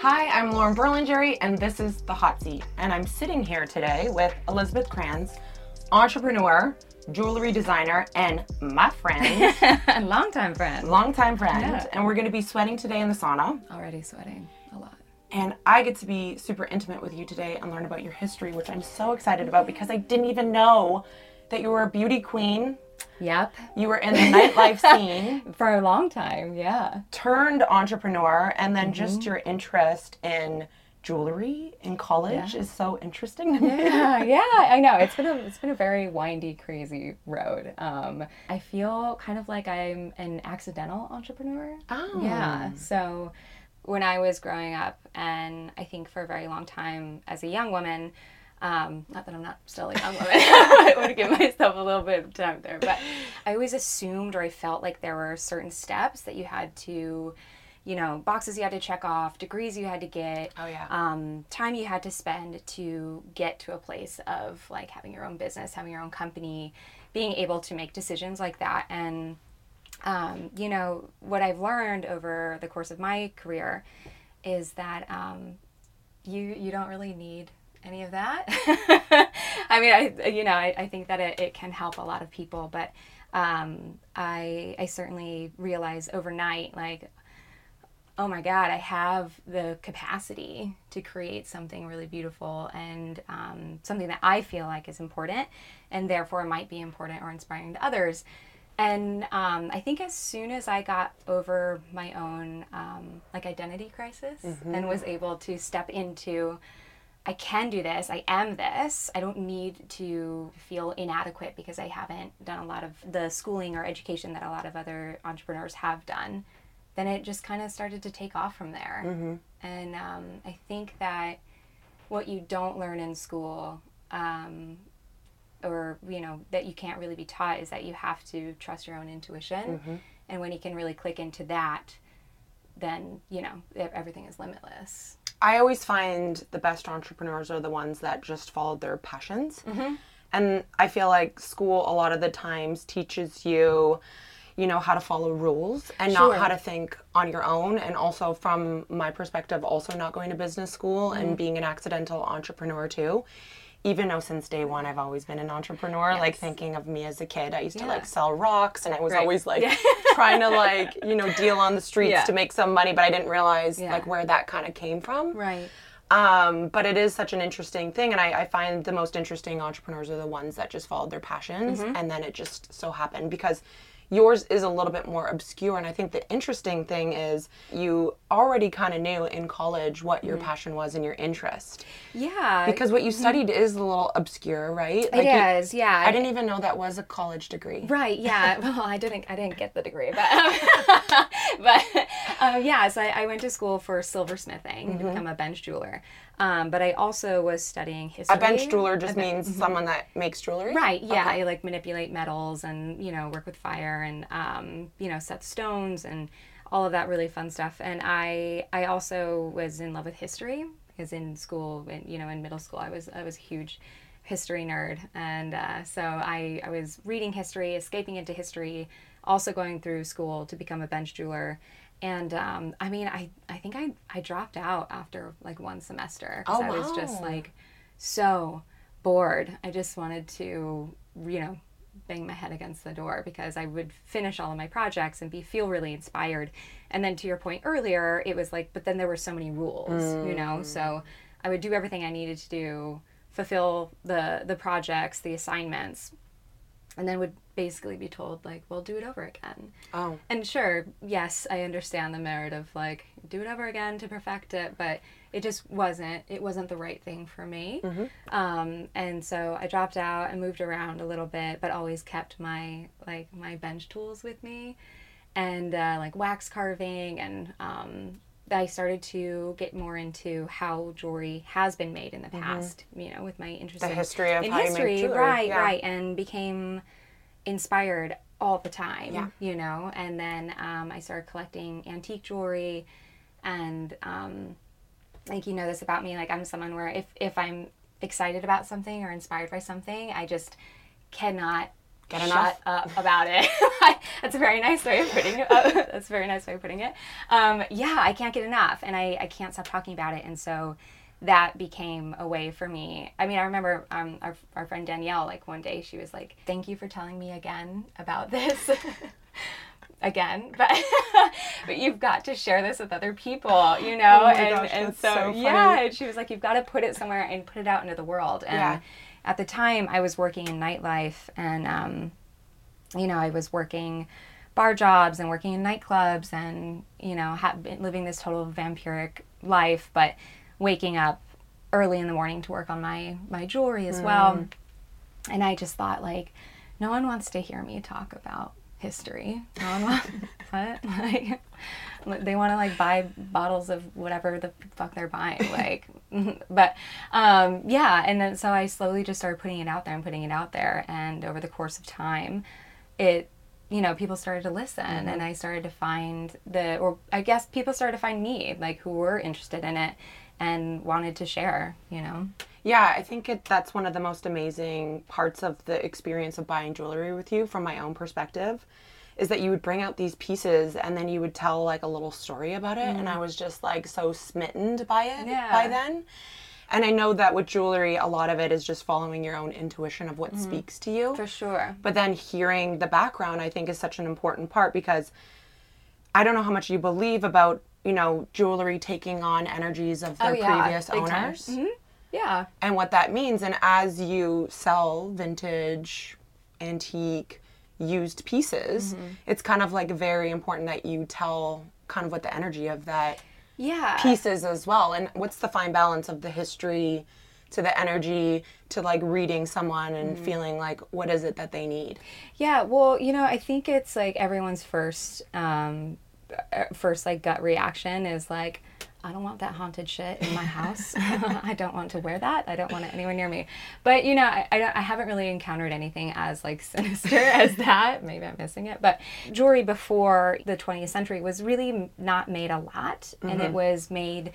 Hi, I'm Lauren Berlingeri, and this is The Hot Seat. And I'm sitting here today with Elizabeth Kranz, entrepreneur, jewelry designer, and my friend, and Longtime friend. longtime friend. Yeah. And we're going to be sweating today in the sauna. Already sweating a lot. And I get to be super intimate with you today and learn about your history, which I'm so excited about because I didn't even know that you were a beauty queen. Yep. You were in the nightlife scene, For a long time, yeah. turned entrepreneur, and then Mm-hmm. just your interest in jewelry in college Yeah. is so interesting to me. Yeah, yeah, I know. It's been a it's been a very windy, crazy road. Um, I feel kind of like I'm an accidental entrepreneur. Oh. Yeah. So when I was growing up, and I think for a very long time as a young woman, um, not that I'm not still a young woman, I would give myself a little bit of time there, but I always assumed or I felt like there were certain steps that you had to, you know, boxes you had to check off, degrees you had to get, Oh, yeah. um, time you had to spend to get to a place of like having your own business, having your own company, being able to make decisions like that. And, um, you know, what I've learned over the course of my career is that um, you you don't really need any of that. I mean, I you know, I, I think that it, it can help a lot of people, but um, I I certainly realized overnight like oh my god i have the capacity to create something really beautiful and um, something that i feel like is important and therefore might be important or inspiring to others and um, i think as soon as i got over my own um, like identity crisis and was able to step into I can do this. I am this. I don't need to feel inadequate because I haven't done a lot of the schooling or education that a lot of other entrepreneurs have done. Then it just kind of started to take off from there. And um, I think that what you don't learn in school, um, or you know that you can't really be taught, is that you have to trust your own intuition. And when you can really click into that, then you know everything is limitless. I always find the best entrepreneurs are the ones that just followed their passions. Mm-hmm. And I feel like school a lot of the times teaches you, you know, how to follow rules and Sure. not how to think on your own. And also, from my perspective, also not going to business school Mm-hmm. and being an accidental entrepreneur too. Even though since day one I've always been an entrepreneur, like thinking of me as a kid, I used to like sell rocks and I was Right. always like Yeah. trying to like, you know, deal on the streets Yeah. to make some money, but I didn't realize Yeah. like where that kind of came from. Right. Um, but it is such an interesting thing, and I, I find the most interesting entrepreneurs are the ones that just followed their passions, Mm-hmm. and then it just so happened because yours is a little bit more obscure. And I think the interesting thing is you already kind of knew in college what Mm-hmm. your passion was and your interest Yeah. because what you studied is a little obscure, right? Mm-hmm. it is, yeah. I didn't even know that was a college degree. Right. Yeah. Well, I didn't. I didn't get the degree, but um, but um, yeah. So I, I went to school for silversmithing to become a bench jeweler. Um, but I also was studying history. A bench jeweler just ben- means someone that makes jewelry. Right. Yeah. Okay. I like manipulate metals and you know work with fire and um, you know set stones and all of that really fun stuff. And I I also was in love with history because in school, in, you know, in middle school, I was I was a huge history nerd, and uh, so I I was reading history, escaping into history, also going through school to become a bench jeweler. And um, I mean, I, I think I, I dropped out after like one semester Oh, I was just like so bored. I just wanted to, you know, bang my head against the door because I would finish all of my projects and be feel really inspired. And then to your point earlier, it was like, but then there were so many rules, you know. So I would do everything I needed to do, fulfill the the projects, the assignments, and then would basically be told like, well, do it over again. Oh. And sure, yes, I understand the merit of like do it over again to perfect it, but it just wasn't. It wasn't the right thing for me. Um, and so I dropped out and moved around a little bit, but always kept my like my bench tools with me, and uh, like wax carving and. Um, I started to get more into how jewelry has been made in the past, you know, with my interest The in, history of in how you make history, right, yeah. right, and became inspired all the time, Yeah. you know. And then um, I started collecting antique jewelry, and um, like you know this about me, like I'm someone where if if I'm excited about something or inspired by something, I just cannot Get up about it. that's a very nice way of putting it. Uh, that's a very nice way of putting it. Um, yeah, I can't get enough, and I, I can't stop talking about it, and so that became a way for me. I mean, I remember um, our, our friend Danielle, like one day, she was like, Thank you for telling me again about this. again, but but you've got to share this with other people, you know? Oh and gosh, and so, so yeah, and she was like, You've got to put it somewhere and put it out into the world. And Yeah. At the time I was working in nightlife and um, you know, I was working bar jobs and working in nightclubs and, you know, ha- been living this total vampiric life, but waking up early in the morning to work on my, my jewelry as well. And I just thought, like, no one wants to hear me talk about history. No one wants, what? Like, they want to, like, buy bottles of whatever the fuck they're buying. Like, but um, yeah. And then so I slowly just started putting it out there and putting it out there. And over the course of time, it you know people started to listen and i started to find the or i guess people started to find me like who were interested in it and wanted to share you know Yeah, I think it, that's one of the most amazing parts of the experience of buying jewelry with you from my own perspective is that you would bring out these pieces and then you would tell like a little story about it and I mm-hmm. was just like so smitten by it Yeah. by then. And I know that with jewelry a lot of it is just following your own intuition of what mm-hmm. speaks to you. for sure. But then hearing the background, I think, is such an important part because I don't know how much you believe about, you know, jewelry taking on energies of oh, their Oh, yeah, previous big owners mm-hmm. Yeah and what that means. And as you sell vintage, antique, used pieces, Mm-hmm. it's kind of like very important that you tell kind of what the energy of that yeah piece is as well. And what's the fine balance of the history to the energy to like reading someone and Mm-hmm. feeling like what is it that they need? Yeah, well, you know, I think it's like everyone's first um uh, first like gut reaction is like I don't want that haunted shit in my house. I don't want to wear that. I don't want it anywhere near me. But you know, I, I, I haven't really encountered anything as like sinister as that. Maybe I'm missing it. But jewelry before the 20th century was really not made a lot, and it mm-hmm. was made,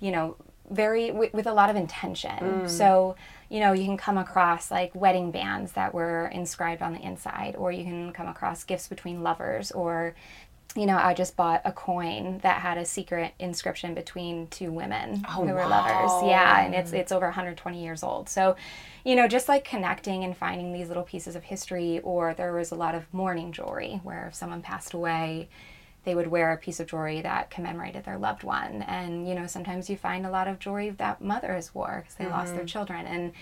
you know, very with, with a lot of intention. Mm. So you know, you can come across like wedding bands that were inscribed on the inside, or you can come across gifts between lovers, or you know, I just bought a coin that had a secret inscription between two women oh, who were lovers. Yeah, and it's it's over 120 years old. So, you know, just like connecting and finding these little pieces of history, or there was a lot of mourning jewelry where if someone passed away, they would wear a piece of jewelry that commemorated their loved one. And, you know, sometimes you find a lot of jewelry that mothers wore because they lost their mm-hmm. children. And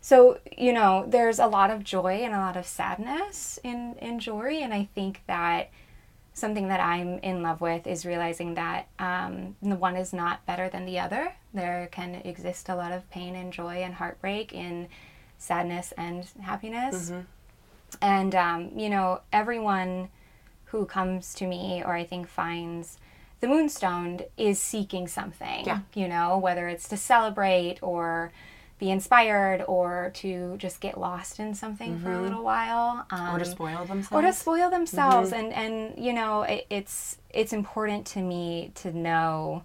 so, you know, there's a lot of joy and a lot of sadness in, in jewelry. And I think that something that I'm in love with is realizing that um, the one is not better than the other. There can exist a lot of pain and joy and heartbreak in sadness and happiness. And, um, you know, everyone who comes to me or I think finds the moonstoned is seeking something, Yeah. you know, whether it's to celebrate or be inspired or to just get lost in something for a little while. Um, Or to spoil themselves? or to spoil themselves and and you know it, it's it's important to me to know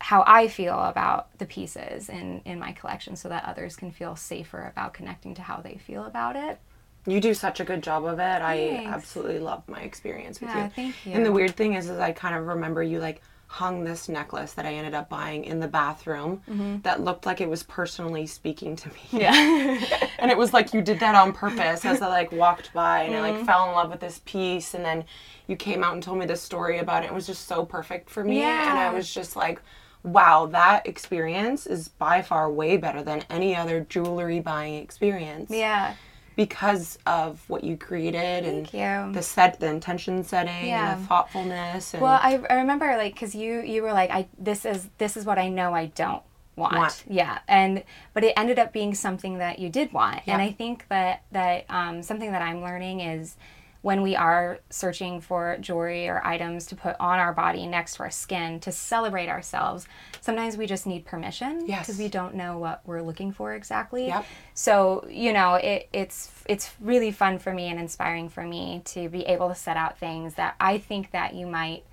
how I feel about the pieces in in my collection so that others can feel safer about connecting to how they feel about it. You do such a good job of it. I absolutely love my experience with Yeah, you. thank you. And the weird thing is, is I kind of remember you like hung this necklace that I ended up buying in the bathroom that looked like it was personally speaking to me. Mm-hmm. Yeah. and it was like you did that on purpose as I like walked by and I Mm-hmm. like fell in love with this piece and then you came out and told me this story about it. It was just so perfect for me and I was just like wow, that experience is by far way better than any other jewelry buying experience yeah. Because of what you created and Thank you. the set, the intention setting, Yeah. and the thoughtfulness. And Well, I, I remember like because you you were like I this is this is what I know I don't want. Want. Yeah, and but it ended up being something that you did want, and I think that that um, something that I'm learning is when we are searching for jewelry or items to put on our body next to our skin to celebrate ourselves, sometimes we just need permission Yes. because we don't know what we're looking for exactly. Yep. So you know, it, it's it's really fun for me and inspiring for me to be able to set out things that I think that you might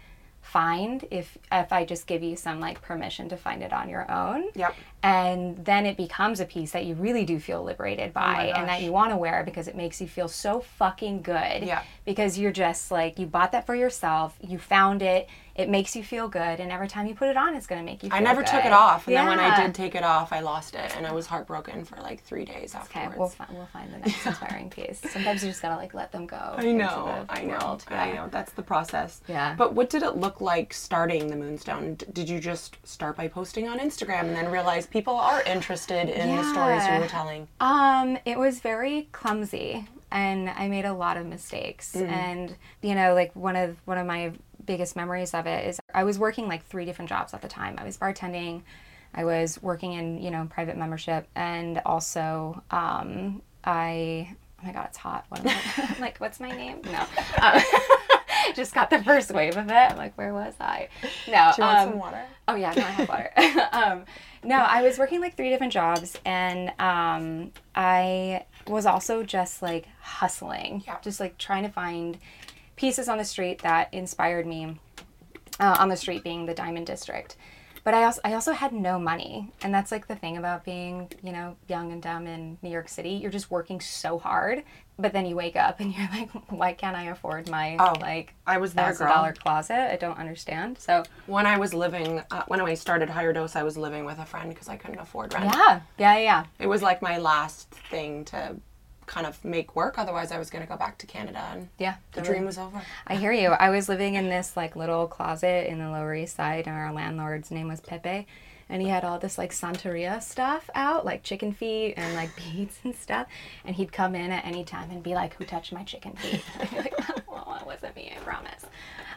find if if I just give you some like permission to find it on your own. Yep. and then it becomes a piece that you really do feel liberated oh by and that you want to wear because it makes you feel so fucking good Yeah. because you're just like you bought that for yourself you found it it makes you feel good and every time you put it on it's going to make you feel I never took it off, and then when I did take it off, I lost it, and I was heartbroken for like three days Okay, afterwards. we'll, fi- we'll find the next inspiring piece. Sometimes you just gotta like let them go. I know, I know, World. I Yeah. know. That's the process. Yeah. But what did it look like starting the Moonstoned? D- Did you just start by posting on Instagram and then realize people are interested in the stories you were telling? Um, it was very clumsy, and I made a lot of mistakes. And you know, like one of one of my biggest memories of it is I was working like three different jobs at the time. I was bartending, I was working in you know private membership, and also um, I. Oh my god, it's hot. What am I? I'm like, what's my name? No. Um, just got the first wave of it. I'm like, where was I? No. Do you want um, some water? Oh yeah, no, I have water. um, no, I was working like three different jobs, and um, I was also just like hustling, Yeah. just like trying to find pieces on the street that inspired me. Uh, on the street being the Diamond District, but I also I also had no money, and that's like the thing about being you know young and dumb in New York City. You're just working so hard, but then you wake up and you're like, why can't I afford my Oh, like I was there, thousand dollar closet? I don't understand. So When I was living, uh, when I started HigherDOSE, I was living with a friend because I couldn't afford rent. yeah, yeah, yeah. It was like my last thing to kind of make work. Otherwise, I was going to go back to Canada, and Yeah, the totally. dream was over. I hear you. I was living in this like little closet in the Lower East Side, and our landlord's name was Pepe, and he had all this like Santeria stuff out, like chicken feet and like beads and stuff. And he'd come in at any time and be like, "Who touched my chicken feet?" I'd be like, "Well, it wasn't me, I promise."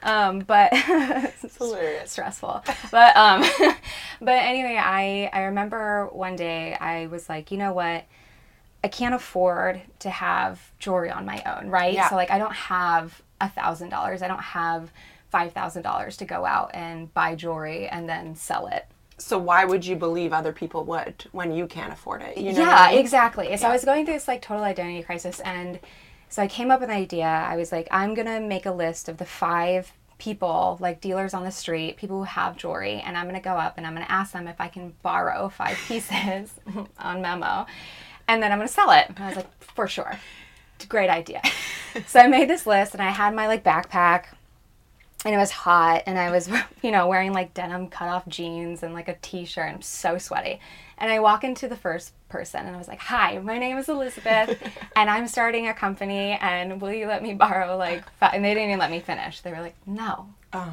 Um, but it's hilarious. stressful. But um, but anyway, I I remember one day I was like, you know what? I can't afford to have jewelry on my own, right? Yeah. So like I don't have a thousand dollars. I don't have five thousand dollars to go out and buy jewelry and then sell it. So why would you believe other people would when you can't afford it? You know yeah, I mean? exactly. So I was going through this like total identity crisis and so I came up with an idea. I was like, I'm gonna make a list of the five people, like dealers on the street, people who have jewelry, and I'm gonna go up and I'm gonna ask them if I can borrow five pieces on memo. And then I'm gonna sell it. And I was like, for sure. It's a great idea. so I made this list and I had my like backpack and it was hot and I was, you know, wearing like denim cut off jeans and like a t-shirt and I'm so sweaty. And I walk into the first person and I was like, "Hi, my name is Elizabeth and I'm starting a company and will you let me borrow like five? and they didn't even let me finish. They were like, "No." Oh.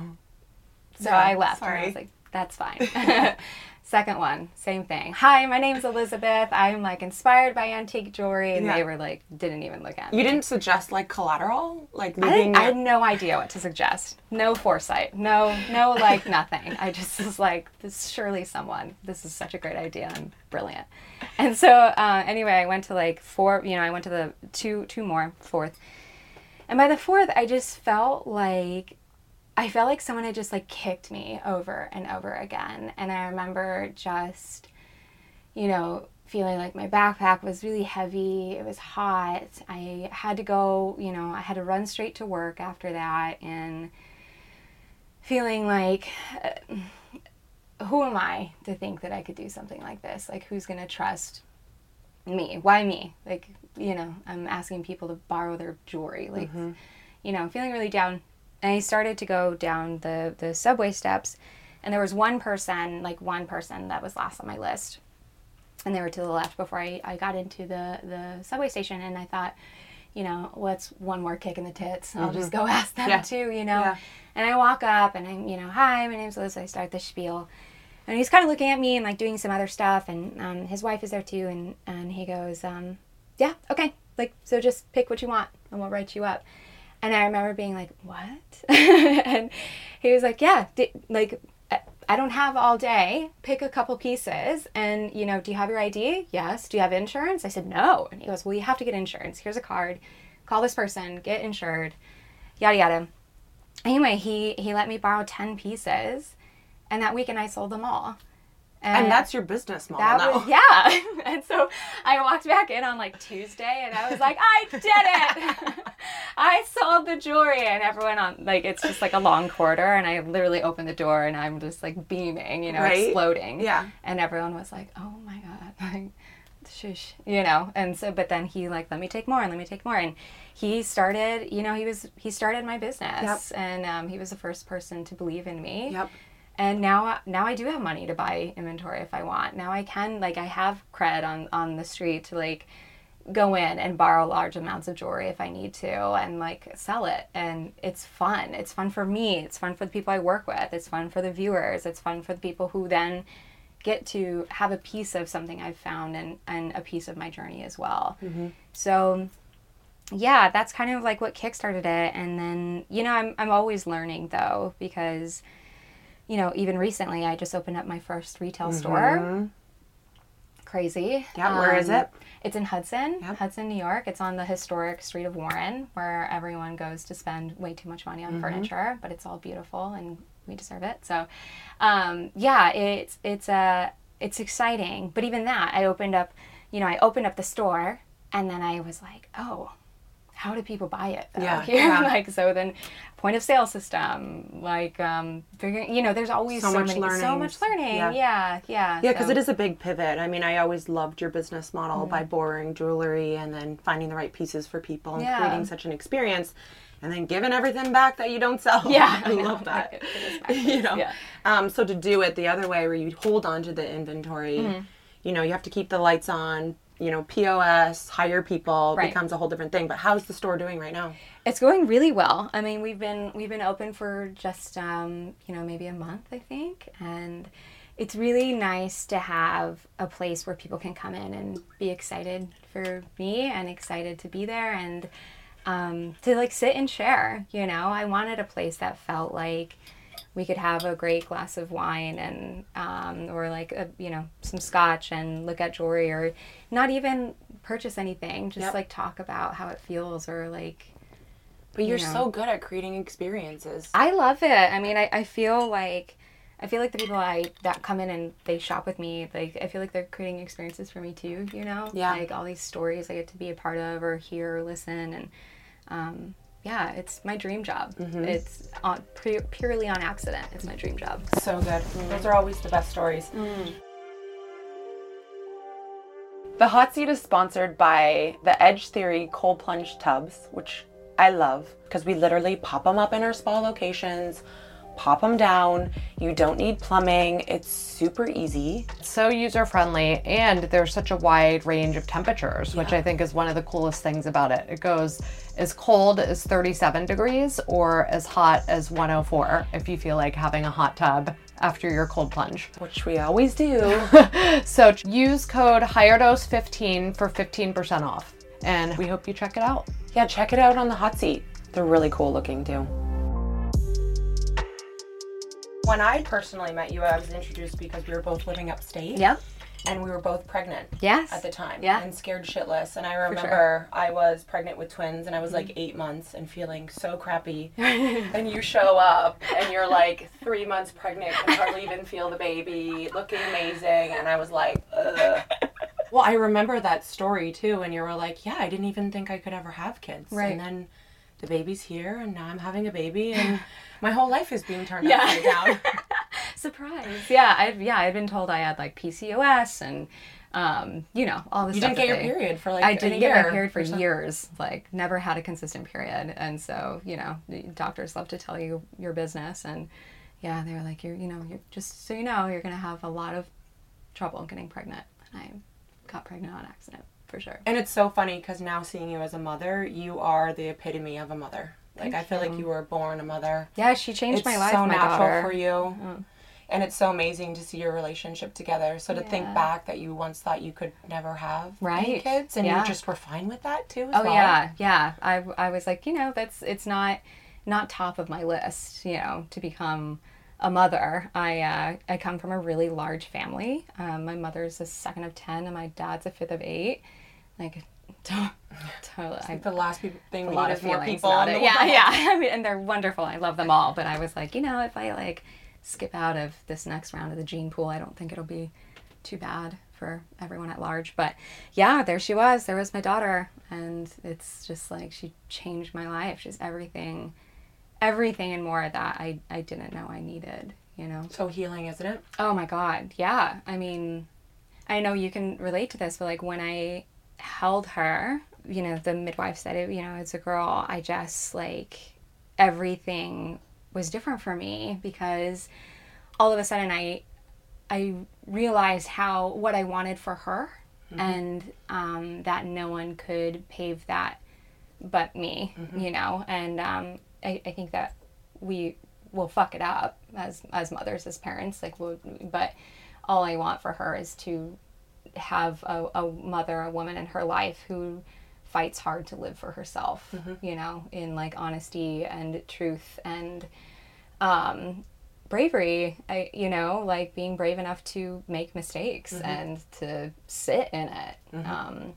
So Yeah, I left and I was like, "That's fine." Second one, same thing. Hi, my name's Elizabeth. I'm like inspired by antique jewelry and Yeah. they were like didn't even look at me. You didn't suggest like collateral, like I, leaving. didn't, I had no idea what to suggest. No foresight. No, no, like nothing. I just was like, this is surely someone. This is such a great idea. I'm brilliant. And so, uh, anyway, I went to like four. You know, I went to the two, two more, fourth. And by the fourth, I just felt like I felt like someone had just like kicked me over and over again. And I remember just, you know, feeling like my backpack was really heavy. It was hot. I had to go, you know, I had to run straight to work after that and feeling like uh, who am I to think that I could do something like this? Like who's going to trust me? Why me? Like, you know, I'm asking people to borrow their jewelry. Like, you know, feeling really down. And I started to go down the the subway steps and there was one person, like one person that was last on my list and they were to the left before I, I got into the, the subway station and I thought, you know, what's one more kick in the tits? I'll just go ask them Yeah. too, you know. Yeah. And I walk up and I'm, you know, hi, my name's Liz. I start the spiel. And he's kind of looking at me and like doing some other stuff and um, his wife is there too and, and he goes, um, yeah, okay. Like, so just pick what you want and we'll write you up. And I remember being like, what? and he was like, yeah, di- like, I- I don't have all day. Pick a couple pieces. And, you know, do you have your ID? Yes. Do you have insurance? I said, no. And he goes, well, you have to get insurance. Here's a card. Call this person, get insured, yada, yada. Anyway, he, he let me borrow 10 pieces. And that weekend I sold them all. And, that's your business model now. was yeah. and so I walked back in on like Tuesday and I was like, I did it. I sold the jewelry and everyone on like it's just like a long corridor and I literally opened the door and I'm just like beaming, you know, Right? exploding. Yeah. And everyone was like, Oh my god, like shush. You know. And so but then he like, let me take more and let me take more and he started, you know, he was he started my business yep. and um, he was the first person to believe in me Yep. And now now I do have money to buy inventory if I want. Now I can like I have cred on on the street to like go in and borrow large amounts of jewelry if I need to and like sell it and it's fun. It's fun for me. It's fun for the people I work with. It's fun for the viewers. It's fun for the people who then get to have a piece of something I've found and and a piece of my journey as well. Mm-hmm. So yeah, that's kind of like what kickstarted it and then you know I'm I'm always learning though because you know, even recently, I just opened up my first retail store. Crazy. Mm-hmm. Yeah, where is Um, it? It's in Hudson, Yep. Hudson, New York. It's on the historic street of Warren, where everyone goes to spend way too much money on Mm-hmm. furniture, but it's all beautiful and we deserve it. So, um, yeah, it's it's uh, it's exciting. But even that, I opened up, you know, I opened up the store, and then I was like, oh, how do people buy it though, Yeah, here? yeah. like so then point of sale system like um figuring you know there's always So so, much many so much learning Yeah. yeah yeah Yeah, because so- it is a big pivot. I mean, I always loved your business model Mm-hmm. by borrowing jewelry and then finding the right pieces for people and Yeah. creating such an experience, and then giving everything back that you don't sell. yeah I know. love that. You know, yeah. um, so to do it the other way, where you hold on to the inventory, Mm-hmm. you know, you have to keep the lights on. You know, POS, hire people Right. becomes a whole different thing. But how's the store doing right now? It's going really well. I mean, we've been we've been open for just um, you know maybe a month, I think, and it's really nice to have a place where people can come in and be excited for me and excited to be there and um, to like sit and share. You know, I wanted a place that felt like we could have a great glass of wine and um, or like a, you know some scotch and look at jewelry or not even purchase anything just Yep. like talk about how it feels or like But you're know. so good at creating experiences. I love it. I mean, I, I feel like I feel like the people I that come in and they shop with me, like I feel like they're creating experiences for me too. You know, Yeah. like all these stories I get to be a part of or hear or listen, and um, yeah, it's my dream job. Mm-hmm. It's on, pu- purely on accident. It's my dream job. So good. Those are always the best stories. The hot seat is sponsored by the Edge Theory cold plunge tubs, which I love because we literally pop them up in our spa locations, pop them down. You don't need plumbing. It's super easy. so user friendly and there's such a wide range of temperatures which i think is one of the coolest things about it it goes as cold as 37 degrees or as hot as 104 if you feel like having a hot tub after your cold plunge Which we always do. so use code higherdose15 for 15% off and we hope you check it out yeah, check it out on the hot seat. They're really cool looking too. When I personally met you, I was introduced because we were both living upstate. Yep. And we were both pregnant. Yes. at the time Yeah. and scared shitless and i remember i was pregnant with twins and i was mm-hmm. like eight months and feeling so crappy and you show up and you're like three months pregnant can hardly even feel the baby looking amazing and i was like Ugh. well i remember that story too and you were like yeah i didn't even think i could ever have kids Right. and then the baby's here and now i'm having a baby and my whole life is being turned Yeah. upside down Surprise. Yeah. I've yeah I've been told I had like PCOS and um, you know all this. you didn't get your they- period for like I didn't get my period for years. Like never had a consistent period, and so you know, doctors love to tell you your business, and yeah, they were like, you're, you know, you're just so you know, you're gonna have a lot of trouble getting pregnant. And I got pregnant on accident for sure. And it's so funny because now seeing you as a mother, you are the epitome of a mother. Like Thank I feel like you. you were born a mother. Yeah, she changed It's my life. so my natural daughter. for you. And it's so amazing to see your relationship together. So to think back that you once thought you could never have any Right. kids and Yeah. you just were fine with that too Oh well. yeah, yeah. I, I was like, you know, that's it's not not top of my list, you know, to become a mother. I uh, I come from a really large family. Um, my mother's the second of ten, and my dad's a fifth of eight. Like, to- totally. I, The last peop- thing a lot of feelings people about it. Yeah, yeah. I mean, and they're wonderful. I love them all. But I was like, you know, if I like skip out of this next round of the gene pool. I don't think it'll be too bad for everyone at large. But yeah, there she was. There was my daughter. And it's just like she changed my life. She's everything, everything and more that I, I didn't know I needed, you know? So healing, isn't it? Oh my God. Yeah. I mean, I know you can relate to this, but like when I held her, you know, the midwife said it, you know, as a girl, I just like everything was different for me because all of a sudden I I realized how what I wanted for her mm-hmm. and um, that no one could pave that but me, mm-hmm. you know, and um, I, I think that we will fuck it up as as mothers as parents like we'll, but all I want for her is to have a, a mother a woman in her life who fights hard to live for herself mm-hmm. you know in like honesty and truth and um, bravery I, you know like being brave enough to make mistakes mm-hmm. and to sit in it mm-hmm. um,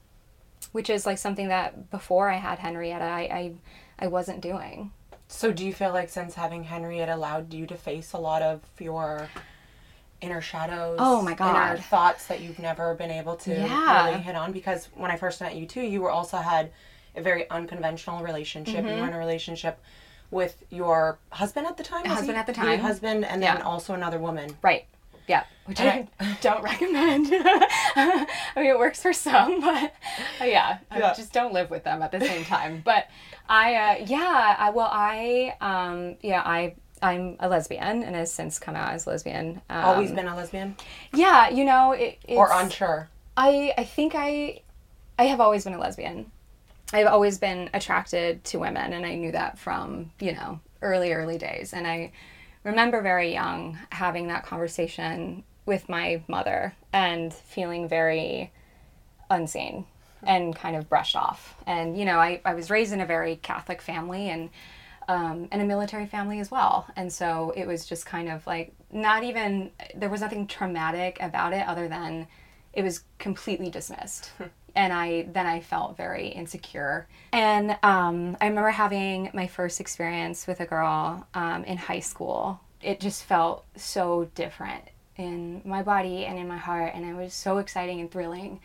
which is like something that before i had henrietta I, I i wasn't doing so do you feel like since having henrietta allowed you to face a lot of your inner shadows oh my god inner thoughts that you've never been able to yeah. really hit on because when i first met you too you were also had a very unconventional relationship mm-hmm. you were in a relationship with your husband at the time husband he? at the time your husband and yeah. then also another woman right yeah which I, I don't recommend i mean it works for some but uh, yeah, yeah. just don't live with them at the same time but i uh, yeah I, well i um yeah i I'm a lesbian and has since come out as lesbian. Um, Always been a lesbian. Yeah, you know, it, or unsure. I I think I I have always been a lesbian. I've always been attracted to women, and I knew that from you know early early days. And I remember very young having that conversation with my mother and feeling very unseen and kind of brushed off. And you know, I I was raised in a very Catholic family and um, and a military family as well. And so it was just kind of like not even, there was nothing traumatic about it other than it was completely dismissed. and I then I felt very insecure. And um, I remember having my first experience with a girl um, in high school. It just felt so different in my body and in my heart, and it was so exciting and thrilling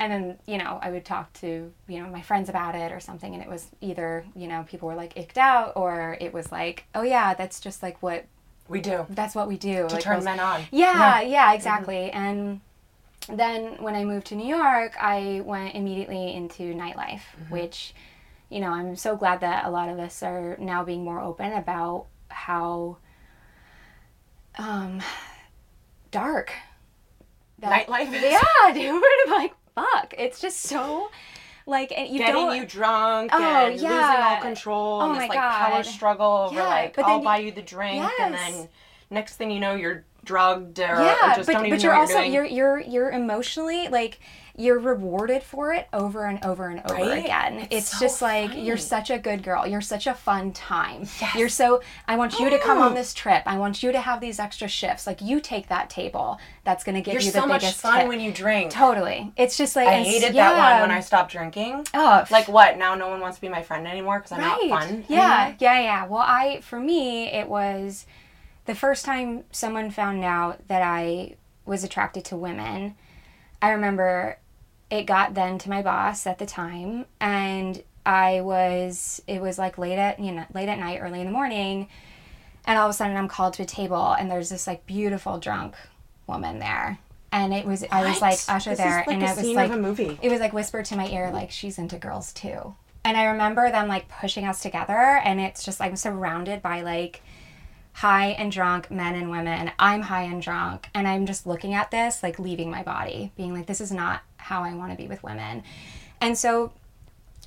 and then you know i would talk to you know my friends about it or something and it was either you know people were like icked out or it was like oh yeah that's just like what we do that's what we do to like turn men on yeah yeah, yeah exactly mm-hmm. and then when i moved to new york i went immediately into nightlife mm-hmm. which you know i'm so glad that a lot of us are now being more open about how um dark that, nightlife is. yeah dude like fuck. It's just so like and you getting don't you drunk oh, and yeah. losing all control oh and this like God. power struggle over yeah, like I'll buy you the drink yes. and then next thing you know you're drugged or, yeah, or just but, don't even but you're know also you're, you're you're you're emotionally like you're rewarded for it over and over and over right? again. It's, it's so just funny. like you're such a good girl. You're such a fun time. Yes. You're so I want you to come on oh. this trip. I want you to have these extra shifts. Like you take that table. That's going to give you're you the so biggest much fun tip. when you drink. Totally. It's just like I hated yeah. that one when I stopped drinking. Oh, like what? Now no one wants to be my friend anymore because I'm right. not fun. Yeah, anymore? yeah, yeah. Well, I for me it was the first time someone found out that I was attracted to women. I remember it got then to my boss at the time and I was it was like late at you know late at night early in the morning and all of a sudden I'm called to a table and there's this like beautiful drunk woman there and it was what? I was like usher there like and it was like a movie. it was like whispered to my ear like she's into girls too and I remember them like pushing us together and it's just like I'm surrounded by like high and drunk men and women. I'm high and drunk. And I'm just looking at this, like leaving my body, being like, this is not how I want to be with women. And so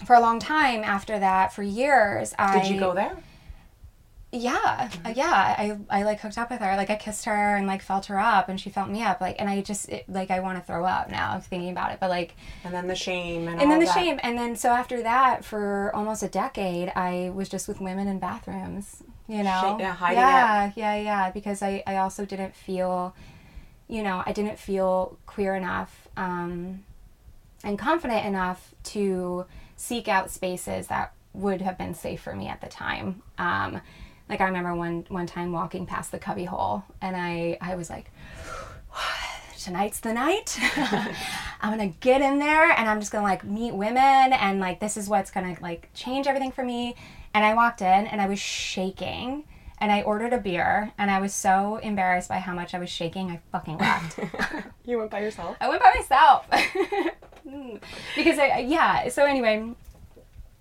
for a long time after that, for years, I. Did you go there? Yeah, mm-hmm. yeah. I, I like hooked up with her. Like I kissed her and like felt her up, and she felt me up. Like, and I just it, like I want to throw up now. I'm thinking about it, but like. And then the shame and. And then the that. shame, and then so after that, for almost a decade, I was just with women in bathrooms you know yeah hiding yeah it. yeah yeah because I, I also didn't feel you know i didn't feel queer enough um, and confident enough to seek out spaces that would have been safe for me at the time um, Like I remember one one time walking past the Cubbyhole and I I was like tonight's the night. I'm gonna get in there and I'm just gonna like meet women and like this is what's gonna like change everything for me. And I walked in and I was shaking and I ordered a beer and I was so embarrassed by how much I was shaking I fucking left. You went by yourself? I went by myself. because I yeah, so anyway,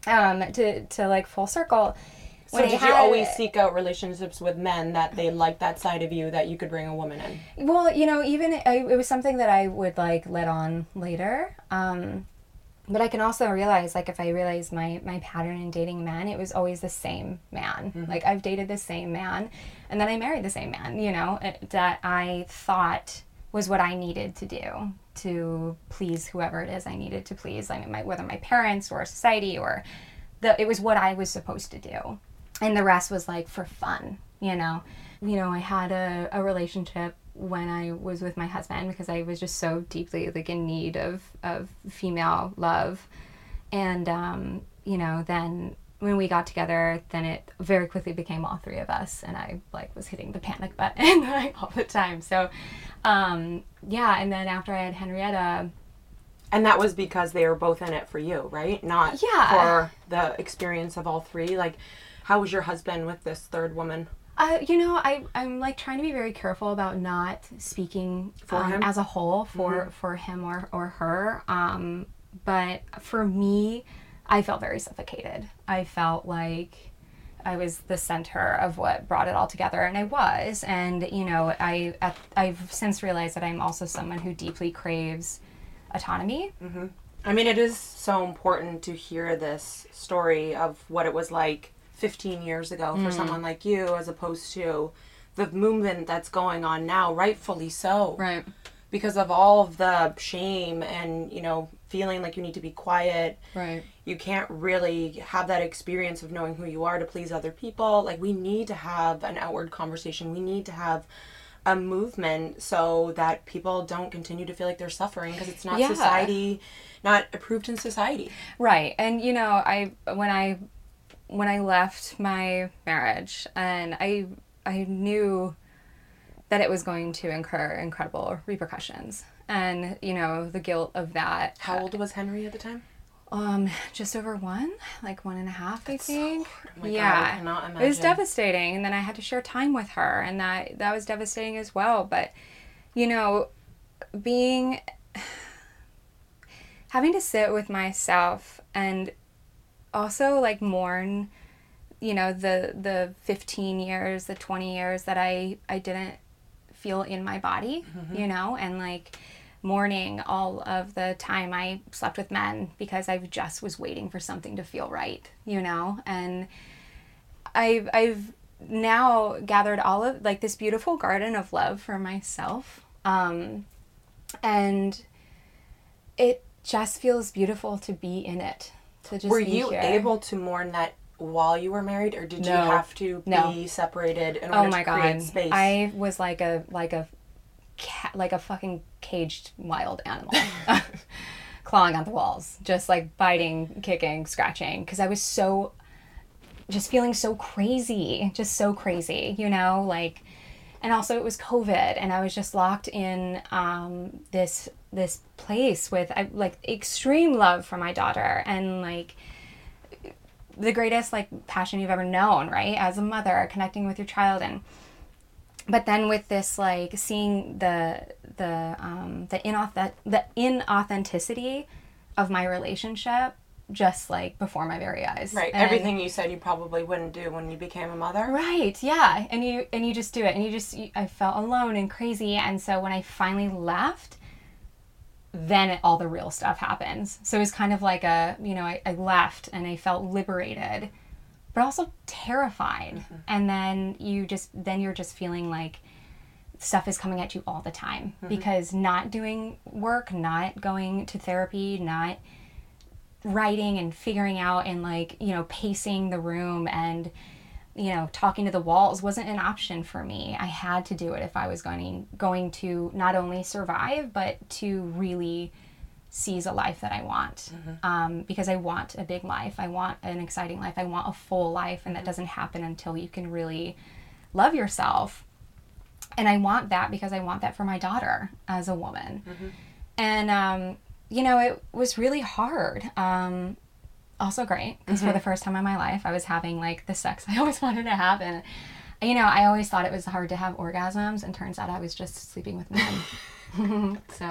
um to to like full circle So did you always seek out relationships with men that they liked that side of you that you could bring a woman in? Well, you know, even it was something that I would like let on later. Um, but I can also realize, like, if I realize my my pattern in dating men, it was always the same man. Like, I've dated the same man, and then I married the same man. You know, it- that I thought was what I needed to do to please whoever it is I needed to please. I mean, my, whether my parents or society or the it was what I was supposed to do, and the rest was like for fun. You know, you know, I had a, a relationship when I was with my husband because I was just so deeply like in need of of female love, and um, you know, then when we got together, then it very quickly became all three of us, and I like was hitting the panic button like all the time. So, um, yeah, and then after I had Henrietta, And that was because they were both in it for you, right? Not Yeah. for the experience of all three. Like, how was your husband with this third woman? Uh, you know, I I'm like trying to be very careful about not speaking For um, him? as a whole for for him or or her. Um, but for me, I felt very suffocated. I felt like I was the center of what brought it all together, and I was. And you know, I at, I've since realized that I'm also someone who deeply craves autonomy. I mean, it is so important to hear this story of what it was like 15 years ago Mm. for someone like you, as opposed to the movement that's going on now, rightfully so. Right. Because of all of the shame and, you know, feeling like you need to be quiet. Right. You can't really have that experience of knowing who you are to please other people. Like, we need to have an outward conversation. We need to have a movement so that people don't continue to feel like they're suffering because it's not Yeah. society, not approved in society. Right. And you know, I when I when I left my marriage and I I knew that it was going to incur incredible repercussions. And, you know, the guilt of that. How old was Henry at the time? Um, just over one, like one and a half, I think. Oh God, I yeah, cannot it was devastating, and then I had to share time with her, and that that was devastating as well. But, you know, being having to sit with myself and also like mourn, you know, the the fifteen years, the twenty years that I I didn't feel in my body, you know, and like mourning all of the time I slept with men because I just was waiting for something to feel right, you know, and I've I've now gathered all of like this beautiful garden of love for myself, um, and it just feels beautiful to be in it. To just Were you here. able to mourn that while you were married, or did you have to No. be separated in oh order Oh my to create god! space? I was like a like a cat, like a fucking caged wild animal, clawing on the walls, just like biting, kicking, scratching, because I was so, just feeling so crazy, just so crazy, you know, like, and also it was COVID, and I was just locked in um, this this place with I, like extreme love for my daughter and like the greatest like passion you've ever known, right? As a mother, connecting with your child and but then with this like seeing the the um the inauth- the inauthenticity of my relationship just like before my very eyes. right. And- Everything you said you probably wouldn't do when you became a mother. Right. Yeah. And you and you just do it and you just you, I felt alone and crazy and so when I finally left then it, all the real stuff happens. So it was kind of like a, you know, I, I left and I felt liberated, but also terrified. Mm-hmm. And then you just, then you're just feeling like stuff is coming at you all the time mm-hmm. because not doing work, not going to therapy, not writing and figuring out and like, you know, pacing the room and, you know, talking to the walls wasn't an option for me. I had to do it if I was going going to not only survive but to really seize a life that I want um, because I want a big life. I want an exciting life. I want a full life, and that doesn't happen until you can really love yourself. And I want that because I want that for my daughter as a woman. And, um, you know, it was really hard. Um, also great because for the first time in my life, I was having like the sex I always wanted to have. And, you know, I always thought it was hard to have orgasms, and turns out I was just sleeping with men. so,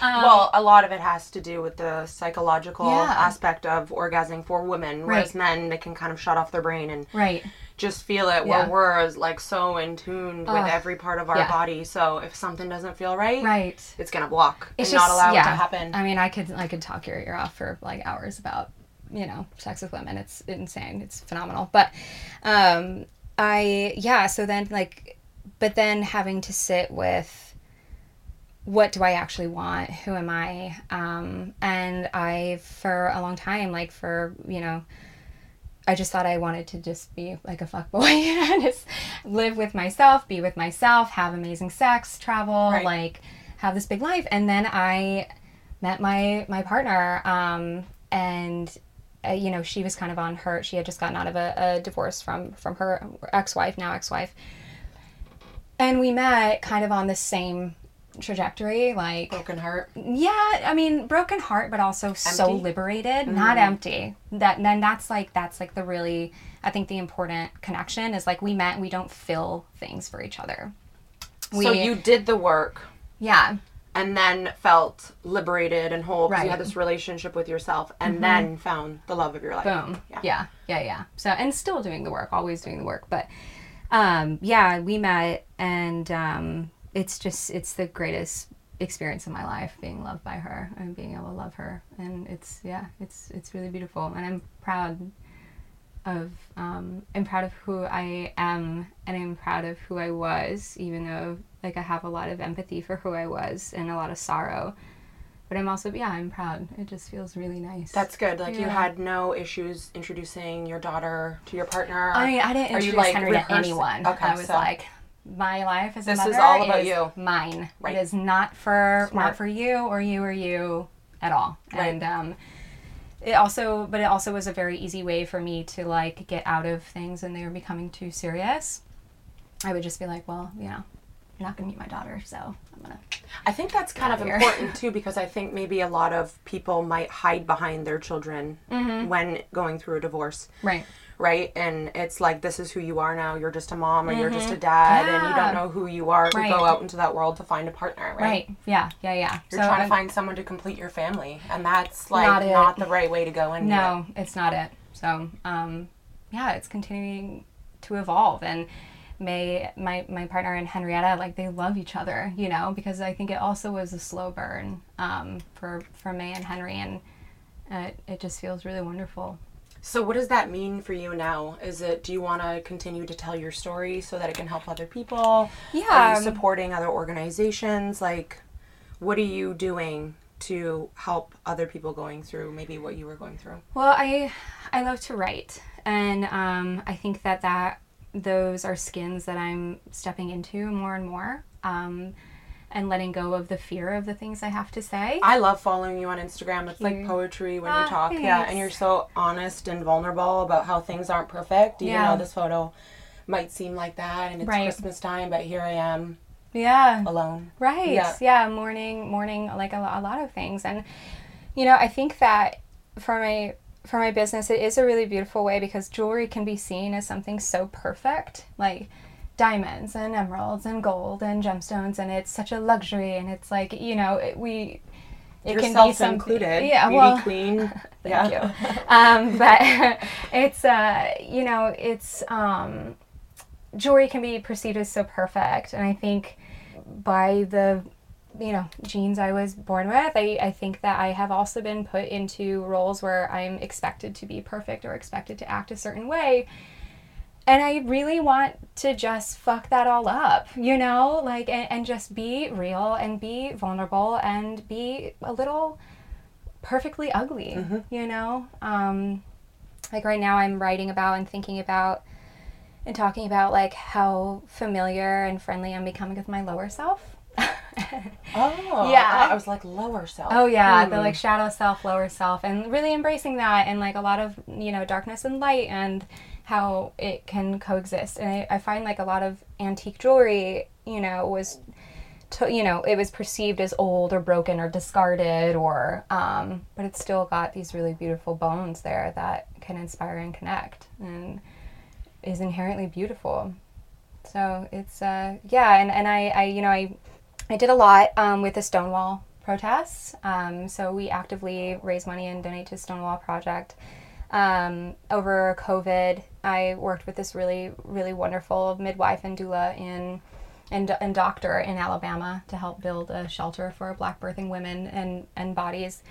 um, Well, a lot of it has to do with the psychological Yeah. aspect of orgasming for women, whereas men they can kind of shut off their brain and right. Just feel it. Yeah. Where we're like so in tune with every part of our Yeah. body. So if something doesn't feel right, Right. it's gonna block It's and not just- allow yeah. it to happen. I mean, I could I could talk your ear off for like hours about you know sex with women. It's insane. It's phenomenal. But um, I yeah. So then like, but then having to sit with what do I actually want? Who am I? Um, and I for a long time like for you know. I just thought I wanted to just be like a fuckboy and just live with myself, be with myself, have amazing sex, travel, Right. like have this big life. And then I met my my partner, um, and uh, you know she was kind of on her. She had just gotten out of a, a divorce from from her ex wife, now ex wife, and we met kind of on the same trajectory, like Broken heart. yeah, I mean, broken heart, but also so Empty? liberated, not empty. That then that's like that's like the really I think the important connection is like we met, we don't fill things for each other. We, so you did the work yeah, and then felt liberated and whole because you had this relationship with yourself and then found the love of your life. boom, Yeah. yeah. yeah, yeah, So and still doing the work, always doing the work, but um, yeah, we met, and um, it's just it's the greatest experience of my life being loved by her and being able to love her. And it's yeah it's it's really beautiful. And i'm proud of um, i'm proud of who i am and i'm proud of who i was even though like i have a lot of empathy for who i was and a lot of sorrow. But i'm also yeah i'm proud. It just feels really nice. That's good. Like you had no issues introducing your daughter to your partner. I mean, I didn't Are you, introduce like, Henry to anyone. Okay, I was so- like, my life as a This is all about you. Mine. Right. It is not for Smart. not for you or you or you at all. Right. And um, it also, but it also was a very easy way for me to like get out of things and they were becoming too serious. I would just be like, well, you know, you're not gonna meet my daughter, so I'm gonna. I think that's kind of important too because I think maybe a lot of people might hide behind their children Mm-hmm. when going through a divorce, Right. right? And it's like this is who you are now. You're just a mom or you're just a dad, and you Mm-hmm. Don't know who you are to Right. go out into that world to find a partner, right? Right. Yeah. Yeah. Yeah. You're So trying I- to find someone to complete your family, and that's like Not not, the right way to go in. No, it's not it. So, um, yeah, it's continuing to evolve. And May, my, my partner and Henrietta, like they love each other, you know, because I think it also was a slow burn um, for, for May and Henry. And uh, it just feels really wonderful. So what does that mean for you now? Is it do you want to continue to tell your story so that it can help other people? Are Yeah. you supporting other organizations? Like what are you doing to help other people going through maybe what you were going through? Well, I I love to write, and um, I think that that those are skins that I'm stepping into more and more, um, and letting go of the fear of the things I have to say. I love following you on Instagram. It's like poetry when Ah, you talk. Yeah, and you're so honest and vulnerable about how things aren't perfect. Even Yeah. though this photo might seem like that and it's Right. Christmas time, but here I am yeah, alone. right. Yeah. Yeah, mourning, mourning, like a, a lot of things, and you know, I think that for my for my business, it is a really beautiful way because jewelry can be seen as something so perfect, like diamonds and emeralds and gold and gemstones, and it's such a luxury, and it's like you know, it, we. It can be Yourself included. yeah. Beauty Well, queen. Thank you. Um, but it's uh, you know, it's um, jewelry can be perceived as so perfect, and I think by the you know genes I was born with, I, I think that I have also been put into roles where I'm expected to be perfect or expected to act a certain way. And I really want to just fuck that all up, you know, like, and, and just be real and be vulnerable and be a little perfectly ugly, you know? Um, like right now, I'm writing about and thinking about and talking about like how familiar and friendly I'm becoming with my lower self. Oh, Yeah. I was like lower self. Oh yeah, Hmm. the like shadow self, lower self, and really embracing that, and like a lot of you know darkness and light, and how it can coexist. And I, I find like a lot of antique jewelry, you know, was, to, you know, it was perceived as old or broken or discarded, or um, but it's still got these really beautiful bones there that can inspire and connect, and is inherently beautiful. So it's uh yeah, and and I I you know I I did a lot um, with the Stonewall protests. Um, so we actively raise money and donate to Stonewall Project. Um, over COVID, I worked with this really, really wonderful midwife and doula in and, and doctor in Alabama to help build a shelter for Black birthing women and, and bodies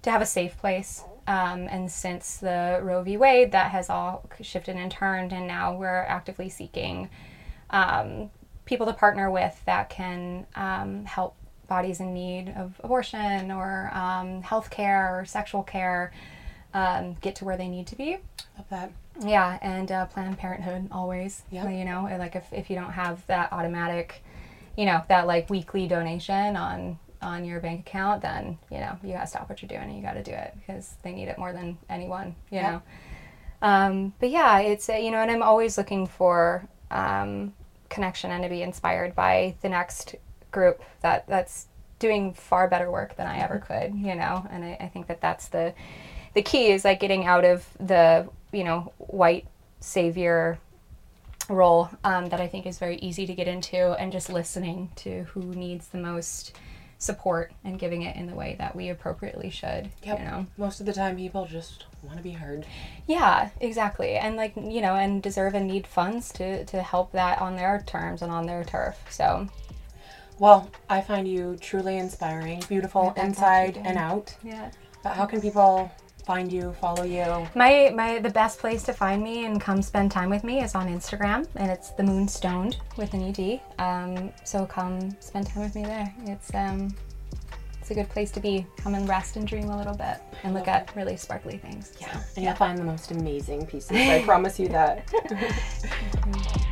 to have a safe place. Um, and since the Roe v. Wade, that has all shifted and turned, and now we're actively seeking um, people to partner with that can um, help bodies in need of abortion or um, health care or sexual care um, get to where they need to be. Love that. Yeah, and uh, Planned Parenthood always. Yep. You know, like if, if you don't have that automatic, you know, that like weekly donation on on your bank account, then you know you gotta stop what you're doing and you gotta do it because they need it more than anyone. You Yep. know. Um, but yeah, it's uh, you know, and I'm always looking for um, connection and to be inspired by the next group that that's doing far better work than I ever could. You know, and I, I think that that's the the key is like getting out of the you know white savior role um, that I think is very easy to get into and just listening to who needs the most support and giving it in the way that we appropriately should. Yep. You know. Most of the time, people just want to be heard. Yeah, exactly. And like, you know, and deserve and need funds to to help that on their terms and on their turf. So, Well, I find you truly inspiring, beautiful inside and out. yeah. But how can people find you, follow you? My my the best place to find me and come spend time with me is on Instagram, and it's the Moonstoned with an ed. Um, so come spend time with me there. It's um, it's a good place to be. Come and rest and dream a little bit, and look at really sparkly things. Yeah, and you'll find the most amazing pieces. I promise you that.